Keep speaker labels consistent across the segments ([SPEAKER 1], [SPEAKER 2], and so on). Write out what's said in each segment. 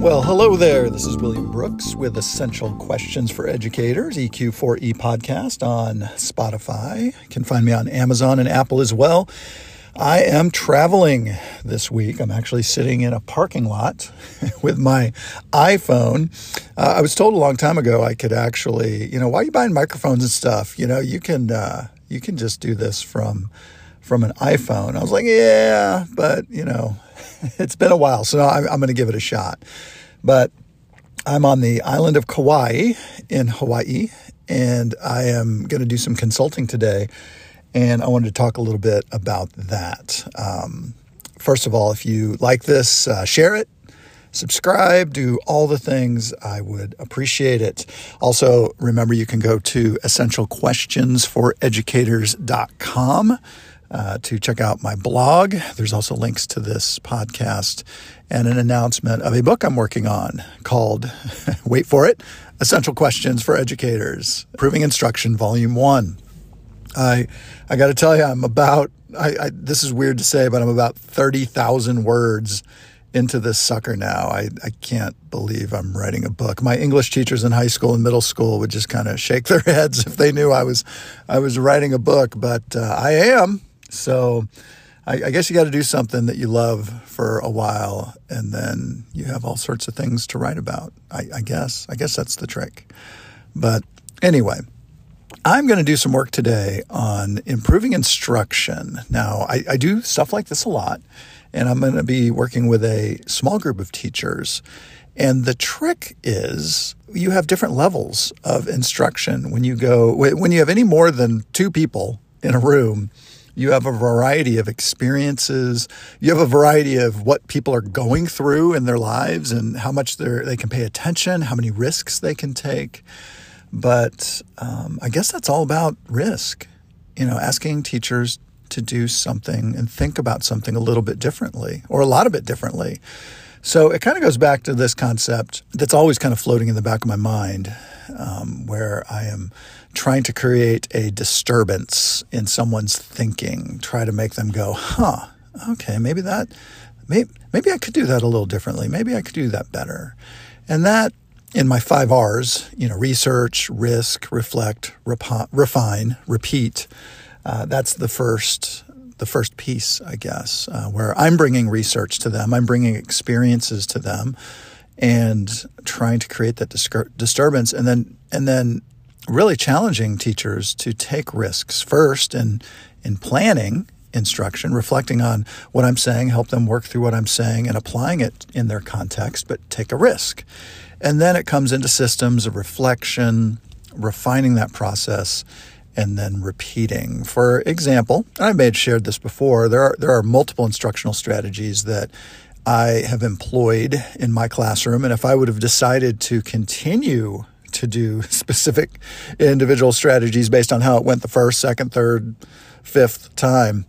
[SPEAKER 1] Well, hello there. This is William Brooks with Essential Questions for Educators, EQ4E podcast on Spotify. You can find me on Amazon and Apple as well. I am traveling this week. I'm actually sitting in a parking lot with my iPhone. Uh, I was told a long time ago I could actually, you know, why are you buying microphones and stuff? You know, you can uh, you can just do this from from an iPhone. I was like, yeah, but you know, it's been a while, so I'm, I'm going to give it a shot. But I'm on the island of Kauai in Hawaii, and I am going to do some consulting today and I wanted to talk a little bit about that. Um, first of all, if you like this, uh, share it, subscribe, do all the things. I would appreciate it. Also, remember you can go to essentialquestionsforeducators.com. Uh, to check out my blog. There's also links to this podcast and an announcement of a book I'm working on called, wait for it, Essential Questions for Educators, Improving Instruction, Volume 1. I I got to tell you, I'm about. I, I, this is weird to say, but I'm about thirty thousand words into this sucker now. I, I can't believe I'm writing a book. My English teachers in high school and middle school would just kind of shake their heads if they knew I was I was writing a book, but uh, I am. So I, I guess you got to do something that you love for a while, and then you have all sorts of things to write about. I, I guess. I guess that's the trick. But anyway. I'm going to do some work today on improving instruction. Now, I, I, do stuff like this a lot, and I'm going to be working with a small group of teachers. And the trick is you have different levels of instruction when you go, when you have any more than two people in a room. You have a variety of experiences. You have a variety of what people are going through in their lives and how much they can pay attention, how many risks they can take. But um, I guess that's all about risk. You know, asking teachers to do something and think about something a little bit differently or a lot of it differently. So it kind of goes back to this concept that's always kind of floating in the back of my mind, um, where I am trying to create a disturbance in someone's thinking, try to make them go, huh, okay, maybe that, maybe, maybe I could do that a little differently. Maybe I could do that better. And that in my five R's, you know, research, risk, reflect, rep- refine, repeat. Uh, that's the first, the first piece, I guess, uh, where I'm bringing research to them, I'm bringing experiences to them, and trying to create that disturbance, and then and then really challenging teachers to take risks first and in planning instruction, reflecting on what I'm saying, help them work through what I'm saying and applying it in their context, but take a risk. And then it comes into systems of reflection, refining that process, and then repeating. For example, I may have shared this before, there are, there are multiple instructional strategies that I have employed in my classroom. And if I would have decided to continue to do specific individual strategies based on how it went the first, second, third, fifth time,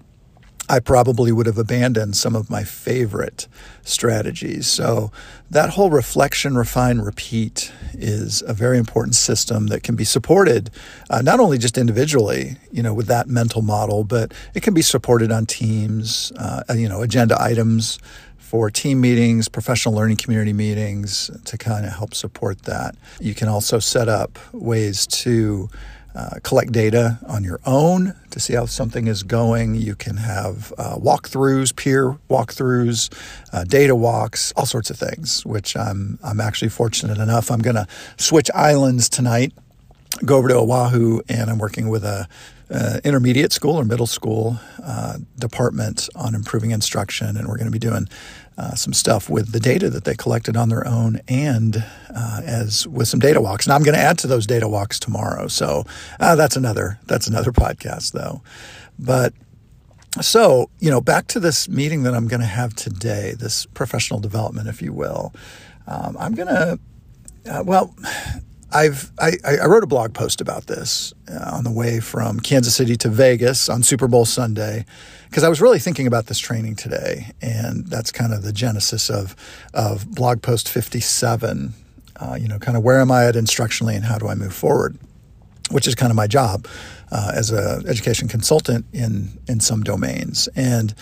[SPEAKER 1] I probably would have abandoned some of my favorite strategies. So, that whole reflection, refine, repeat is a very important system that can be supported uh, not only just individually, you know, with that mental model, but it can be supported on teams, uh, you know, agenda items for team meetings, professional learning community meetings to kind of help support that. You can also set up ways to uh, collect data on your own to see how something is going. You can have uh, walkthroughs, peer walkthroughs, uh, data walks, all sorts of things. Which I'm I'm actually fortunate enough. I'm going to switch islands tonight, go over to Oahu, and I'm working with a uh, intermediate school or middle school uh, department on improving instruction, and we're going to be doing uh, some stuff with the data that they collected on their own and uh, as with some data walks. And I'm going to add to those data walks tomorrow. So uh, that's another that's another podcast though. But so you know, back to this meeting that I'm going to have today, this professional development, if you will. Um, I'm going to uh, well. I've I, I, wrote a blog post about this uh, on the way from Kansas City to Vegas on Super Bowl Sunday, because I was really thinking about this training today, and that's kind of the genesis of of blog post 57. Uh, you know, kind of where am I at instructionally, and how do I move forward? which is kind of my job uh, as an education consultant in in some domains. And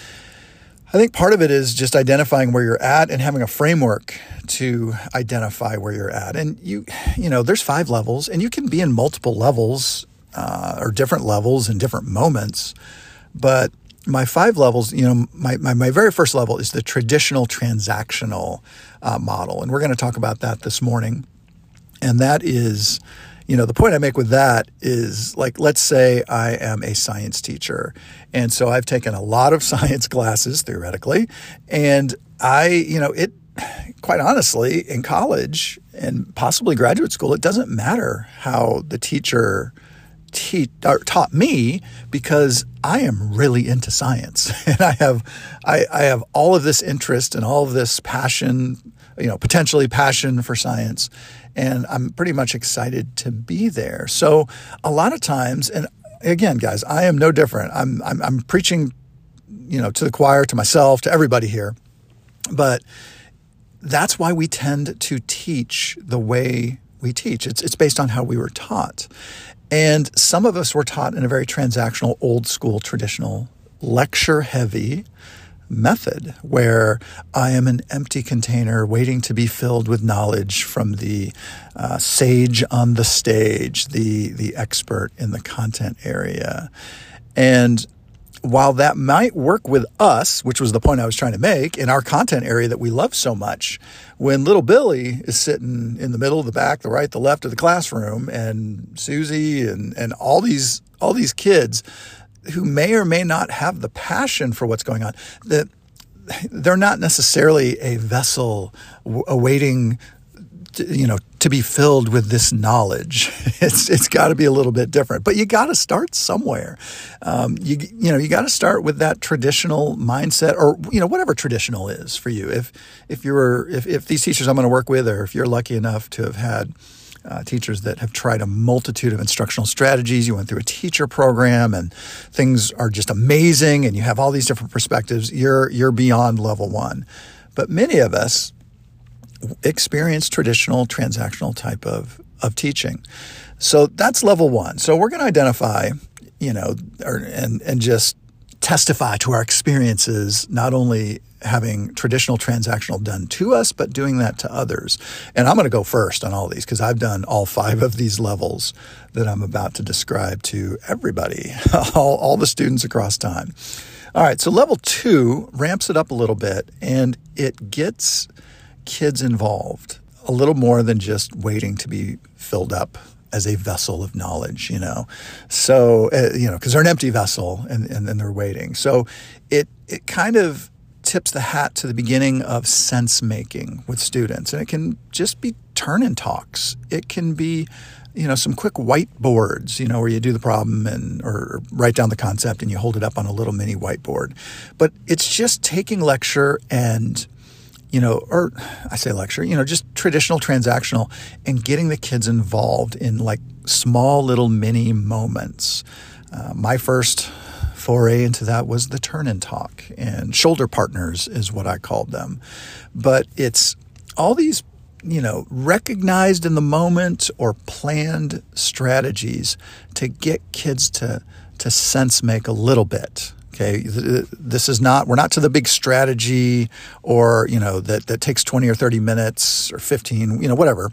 [SPEAKER 1] I think part of it is just identifying where you're at and having a framework to identify where you're at. And you, you know, there's five levels, and you can be in multiple levels uh, or different levels in different moments. But my five levels, you know, my, my, my very first level is the traditional transactional uh, model. And we're going to talk about that this morning. And that is, you know, the point I make with that is like, let's say I am a science teacher. And so I've taken a lot of science classes theoretically. And I, you know, it, quite honestly, in college and possibly graduate school, it doesn't matter how the teacher te- taught me because I am really into science and I have I, I have all of this interest and all of this passion, you know, potentially passion for science, and I'm pretty much excited to be there. So a lot of times, and again, guys, I am no different. I'm I'm, I'm preaching, you know, to the choir, to myself, to everybody here, but that's why we tend to teach the way we teach. It's, it's based on how we were taught. And some of us were taught in a very transactional, old school, traditional, lecture heavy method where I am an empty container waiting to be filled with knowledge from the uh, sage on the stage, the, the expert in the content area. And while that might work with us, which was the point I was trying to make in our content area that we love so much, when little Billy is sitting in the middle, the back, the right, the left of the classroom, and Susie and, and all these all these kids who may or may not have the passion for what's going on, that they're not necessarily a vessel awaiting you know, to be filled with this knowledge. It's it's got to be a little bit different, but you got to start somewhere. Um, you you know you got to start with that traditional mindset, or you know whatever traditional is for you. If if you're if if these teachers I'm going to work with, or if you're lucky enough to have had uh, teachers that have tried a multitude of instructional strategies. You went through a teacher program and things are just amazing and you have all these different perspectives. You're, you're beyond level one. But many of us, experience traditional transactional type of, of teaching. So that's level one. So we're going to identify, you know, or, and, and just testify to our experiences, not only having traditional transactional done to us, but doing that to others. And I'm going to go first on all these because I've done all five of these levels that I'm about to describe to everybody, all, all the students across time. All right, so level two ramps it up a little bit and it gets kids involved a little more than just waiting to be filled up as a vessel of knowledge, you know. So, uh, you know, because they're an empty vessel and, and, and they're waiting. So it, it kind of tips the hat to the beginning of sense making with students. And it can just be turn and talks. It can be, you know, some quick whiteboards, you know, where you do the problem and or write down the concept and you hold it up on a little mini whiteboard. But it's just taking lecture and you know, or I say lecture, you know, just traditional transactional and getting the kids involved in like small little mini moments. Uh, my first foray into that was the turn and talk and shoulder partners is what I called them. But it's all these, you know, recognized in the moment or planned strategies to get kids to, to sense make a little bit Okay, this is not we're not to the big strategy or you know that that takes 20 or 30 minutes or 15, you know, whatever.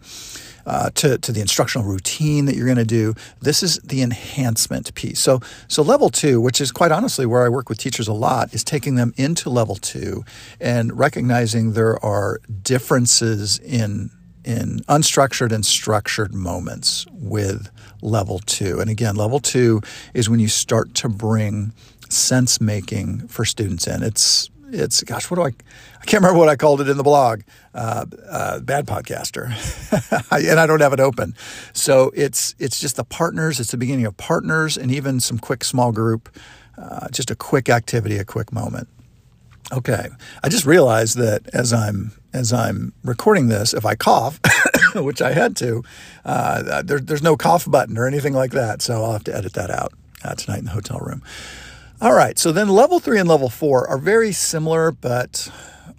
[SPEAKER 1] Uh, to, to the instructional routine that you're going to do. This is the enhancement piece. So, so level two, which is quite honestly where I work with teachers a lot, is taking them into level two and recognizing there are differences in in unstructured and structured moments with level two. And again, level two is when you start to bring sense making for students in. It's it's gosh, what do I? I can't remember what I called it in the blog. Uh, uh, bad podcaster, and I don't have it open. So it's it's just the partners. It's the beginning of partners, and even some quick small group. Uh, just a quick activity, a quick moment. Okay, I just realized that as I'm as I'm recording this, if I cough, which I had to, uh, there, there's no cough button or anything like that, so I'll have to edit that out uh, tonight in the hotel room. All right, so then level three and level four are very similar, but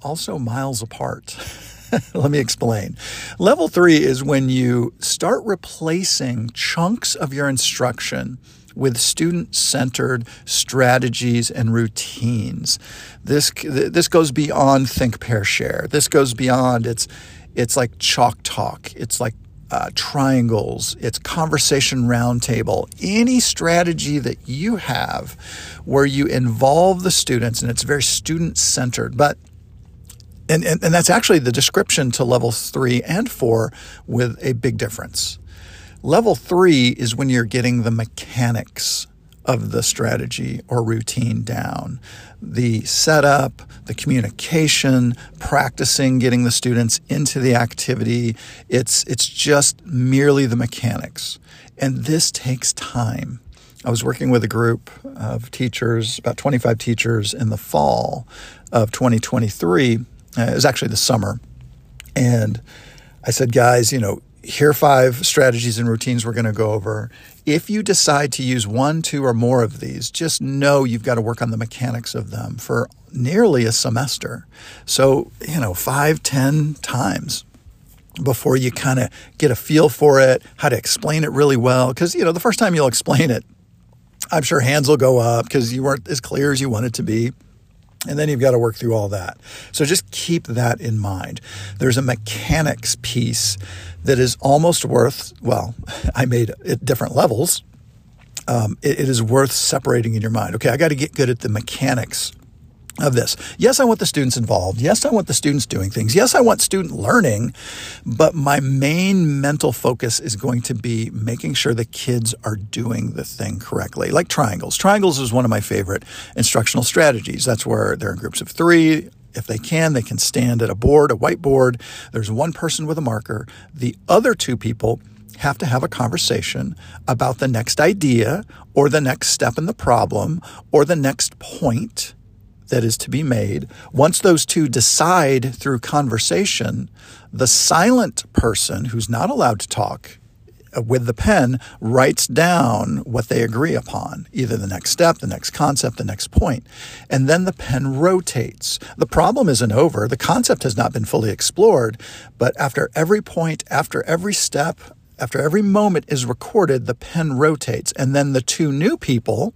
[SPEAKER 1] also miles apart. Let me explain. Level three is when you start replacing chunks of your instruction with student centered strategies and routines. This, this goes beyond think, pair, share. This goes beyond it's, it's like chalk talk. It's like uh, triangles, it's conversation roundtable, any strategy that you have where you involve the students and it's very student centered. But and, and, and that's actually the description to level three and four with a big difference. Level three is when you're getting the mechanics of the strategy or routine down. The setup, the communication, practicing getting the students into the activity. It's, it's just merely the mechanics. And this takes time. I was working with a group of teachers, about 25 teachers in the fall of 2023 uh, it was actually the summer. And I said, guys, you know, here are five strategies and routines we're going to go over. If you decide to use one, two, or more of these, just know you've got to work on the mechanics of them for nearly a semester. So, you know, five, ten times before you kind of get a feel for it, how to explain it really well. Because, you know, the first time you'll explain it, I'm sure hands will go up because you weren't as clear as you wanted to be. And then you've got to work through all that. So just keep that in mind. There's a mechanics piece that is almost worth, well, I made it different levels. Um, it, it is worth separating in your mind. Okay, I got to get good at the mechanics of this. Yes, I want the students involved. Yes, I want the students doing things. Yes, I want student learning, but my main mental focus is going to be making sure the kids are doing the thing correctly. Like triangles. Triangles is one of my favorite instructional strategies. That's where they're in groups of three. If they can, they can stand at a board, a whiteboard. There's one person with a marker. The other two people have to have a conversation about the next idea or the next step in the problem or the next point that is to be made, once those two decide through conversation, the silent person who's not allowed to talk uh, with the pen writes down what they agree upon, either the next step, the next concept, the next point. And then the pen rotates. The problem isn't over. The concept has not been fully explored, but after every point, after every step, after every moment is recorded, the pen rotates. And then the two new people,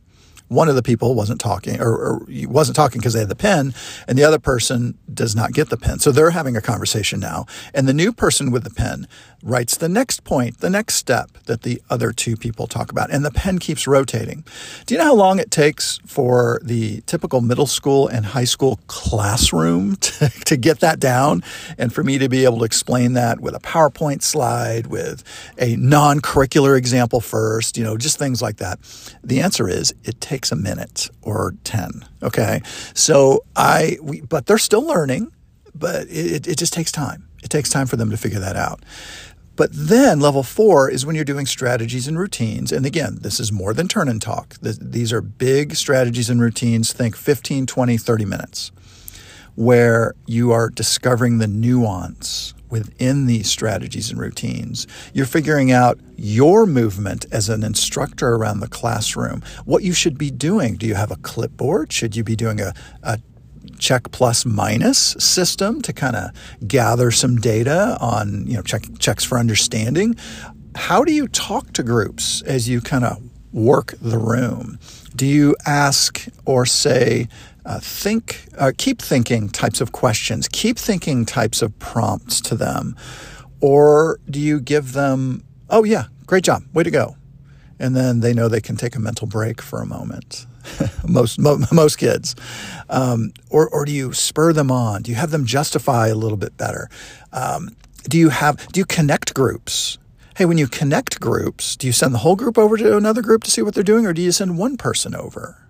[SPEAKER 1] one of the people wasn't talking or, or wasn't talking because they had the pen and the other person does not get the pen. So they're having a conversation now. And the new person with the pen writes the next point, the next step that the other two people talk about. And the pen keeps rotating. Do you know how long it takes for the typical middle school and high school classroom to, to get that down and for me to be able to explain that with a PowerPoint slide, with a non curricular example first, you know, just things like that? The answer is it takes a minute or 10. Okay. So I, we, but they're still learning, but it, it just takes time. It takes time for them to figure that out. But then level four is when you're doing strategies and routines. And again, this is more than turn and talk. These are big strategies and routines. Think 15, 20, 30 minutes where you are discovering the nuance within these strategies and routines. You're figuring out your movement as an instructor around the classroom, what you should be doing. Do you have a clipboard? Should you be doing a, a check plus minus system to kind of gather some data on, you know, check, checks for understanding. How do you talk to groups as you kind of work the room? Do you ask or say, uh, think, uh, keep thinking types of questions, keep thinking types of prompts to them? Or do you give them, oh, yeah, great job, way to go? And then they know they can take a mental break for a moment. most mo- most kids, um, or or do you spur them on? Do you have them justify a little bit better? Um, do you have do you connect groups? Hey, when you connect groups, do you send the whole group over to another group to see what they're doing, or do you send one person over?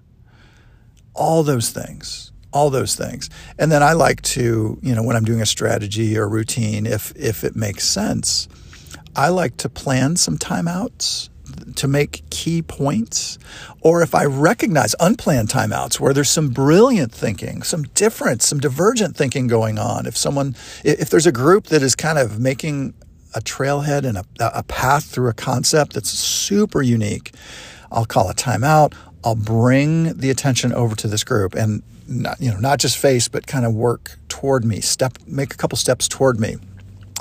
[SPEAKER 1] All those things, all those things, and then I like to, you know, when I'm doing a strategy or routine, if if it makes sense, I like to plan some timeouts to make key points, or if I recognize unplanned timeouts where there's some brilliant thinking, some different, some divergent thinking going on. If someone, if there's a group that is kind of making a trailhead and a, a path through a concept that's super unique, I'll call a timeout. I'll bring the attention over to this group. And not, you know, not just face, but kind of work toward me, step, make a couple steps toward me.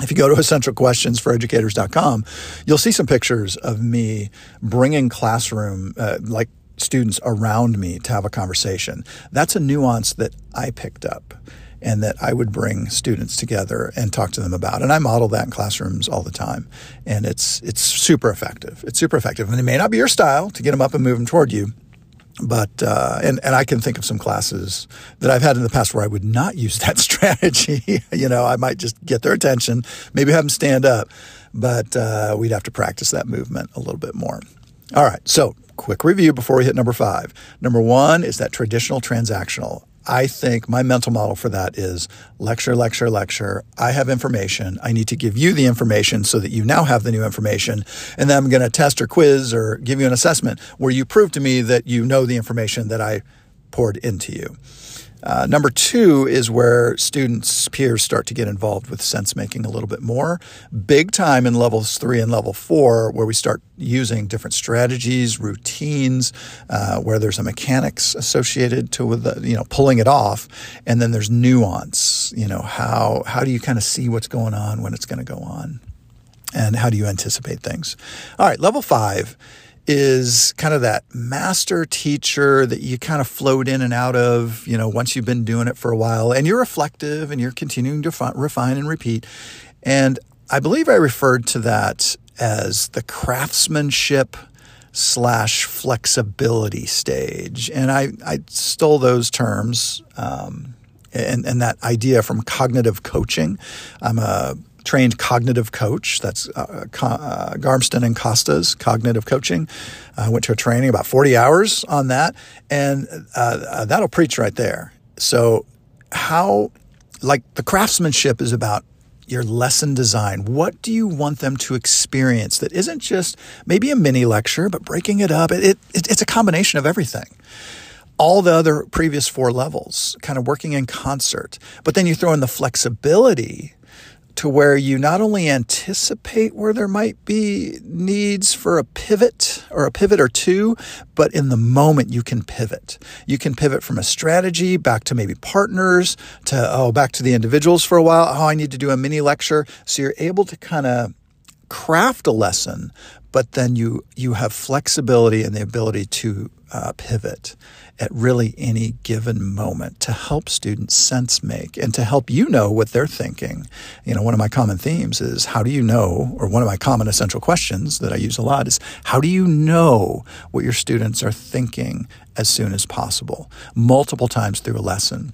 [SPEAKER 1] If you go to essentialquestionsforeducators.com, you'll see some pictures of me bringing classroom, uh, like students around me to have a conversation. That's a nuance that I picked up and that I would bring students together and talk to them about. And I model that in classrooms all the time. And it's it's super effective. It's super effective. And it may not be your style to get them up and move them toward you, but uh, and and I can think of some classes that I've had in the past where I would not use that strategy. you know, I might just get their attention, maybe have them stand up, but uh, we'd have to practice that movement a little bit more. All right, so quick review before we hit number five. Number one is that traditional transactional. I think my mental model for that is lecture, lecture, lecture. I have information. I need to give you the information so that you now have the new information. And then I'm going to test or quiz or give you an assessment where you prove to me that you know the information that I poured into you. Uh, number two is where students, peers start to get involved with sense making a little bit more. Big time in levels three and level four, where we start using different strategies, routines, uh, where there's a mechanics associated to with the, you know pulling it off, and then there's nuance. You know how how do you kind of see what's going on when it's going to go on, and how do you anticipate things? All right, level five is kind of that master teacher that you kind of float in and out of, you know, once you've been doing it for a while and you're reflective and you're continuing to fi- refine and repeat. And I believe I referred to that as the craftsmanship slash flexibility stage. And I, I stole those terms um, and, and that idea from cognitive coaching. I'm a trained cognitive coach. That's uh, uh, Garmston and Costa's cognitive coaching. I went to a training about 40 hours on that, and uh, uh, that'll preach right there. So, how, like, the craftsmanship is about your lesson design. What do you want them to experience that isn't just maybe a mini lecture, but breaking it up? It, it, it's a combination of everything all the other previous four levels kind of working in concert. But then you throw in the flexibility to where you not only anticipate where there might be needs for a pivot or a pivot or two, but in the moment you can pivot. You can pivot from a strategy back to maybe partners to, oh, back to the individuals for a while. Oh, I need to do a mini lecture. So you're able to kind of craft a lesson, but then you, you have flexibility and the ability to uh, pivot at really any given moment to help students sense make and to help you know what they're thinking. You know, one of my common themes is how do you know, or one of my common essential questions that I use a lot is how do you know what your students are thinking as soon as possible, multiple times through a lesson.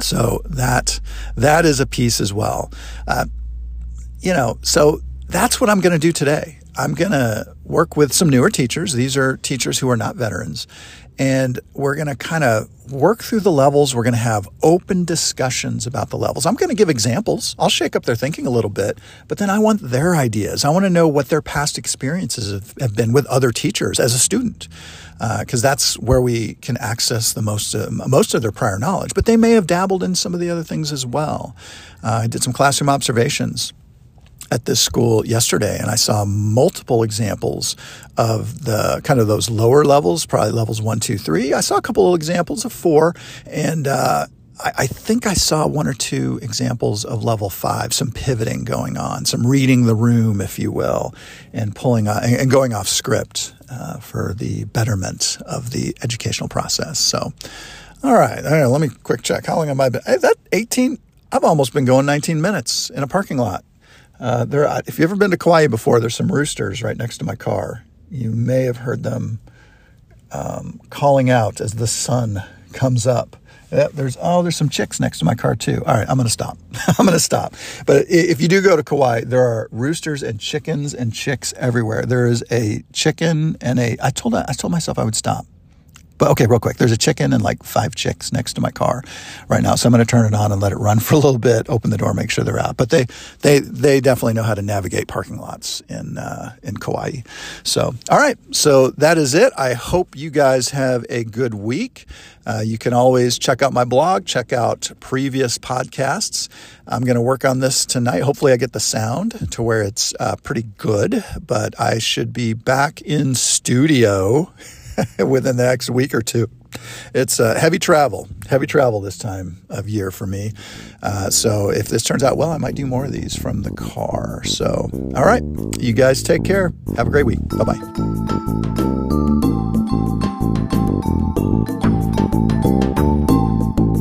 [SPEAKER 1] So that that is a piece as well. Uh, you know, so that's what I'm going to do today. I'm going to work with some newer teachers. These are teachers who are not veterans. And we're going to kind of work through the levels. We're going to have open discussions about the levels. I'm going to give examples. I'll shake up their thinking a little bit, but then I want their ideas. I want to know what their past experiences have, have been with other teachers as a student, because uh, that's where we can access the most uh, most of their prior knowledge. But they may have dabbled in some of the other things as well. Uh, I did some classroom observations at this school yesterday and I saw multiple examples of the kind of those lower levels, probably levels one, two, three. I saw a couple of examples of four and, uh, I, think I saw one or two examples of level five, some pivoting going on, some reading the room, if you will, and pulling on, and going off script uh, for the betterment of the educational process. So, all right, all right, let me quick check. How long have I been? That 18, I've almost been going 19 minutes in a parking lot. Uh, there, if you've ever been to Kauai before, there's some roosters right next to my car. You may have heard them um, calling out as the sun comes up. There's oh, there's some chicks next to my car too. All right, I'm to stop. I'm to stop. But if you do go to Kauai, there are roosters and chickens and chicks everywhere. There is a chicken and a. I told I told myself I would stop. But okay, real quick. There's a chicken and like five chicks next to my car right now. So I'm going to turn it on and let it run for a little bit, open the door, make sure they're out. But they, they, they definitely know how to navigate parking lots in, uh, in Kauai. So, all right. So that is it. I hope you guys have a good week. Uh, you can always check out my blog, check out previous podcasts. I'm going to work on this tonight. Hopefully, I get the sound to where it's uh, pretty good, but I should be back in studio within the next week or two. it's uh, heavy travel, heavy travel this time of year for me. Uh, so if this turns out well, I might do more of these from the car. So, all right, you guys take care. Have a great week. Bye bye.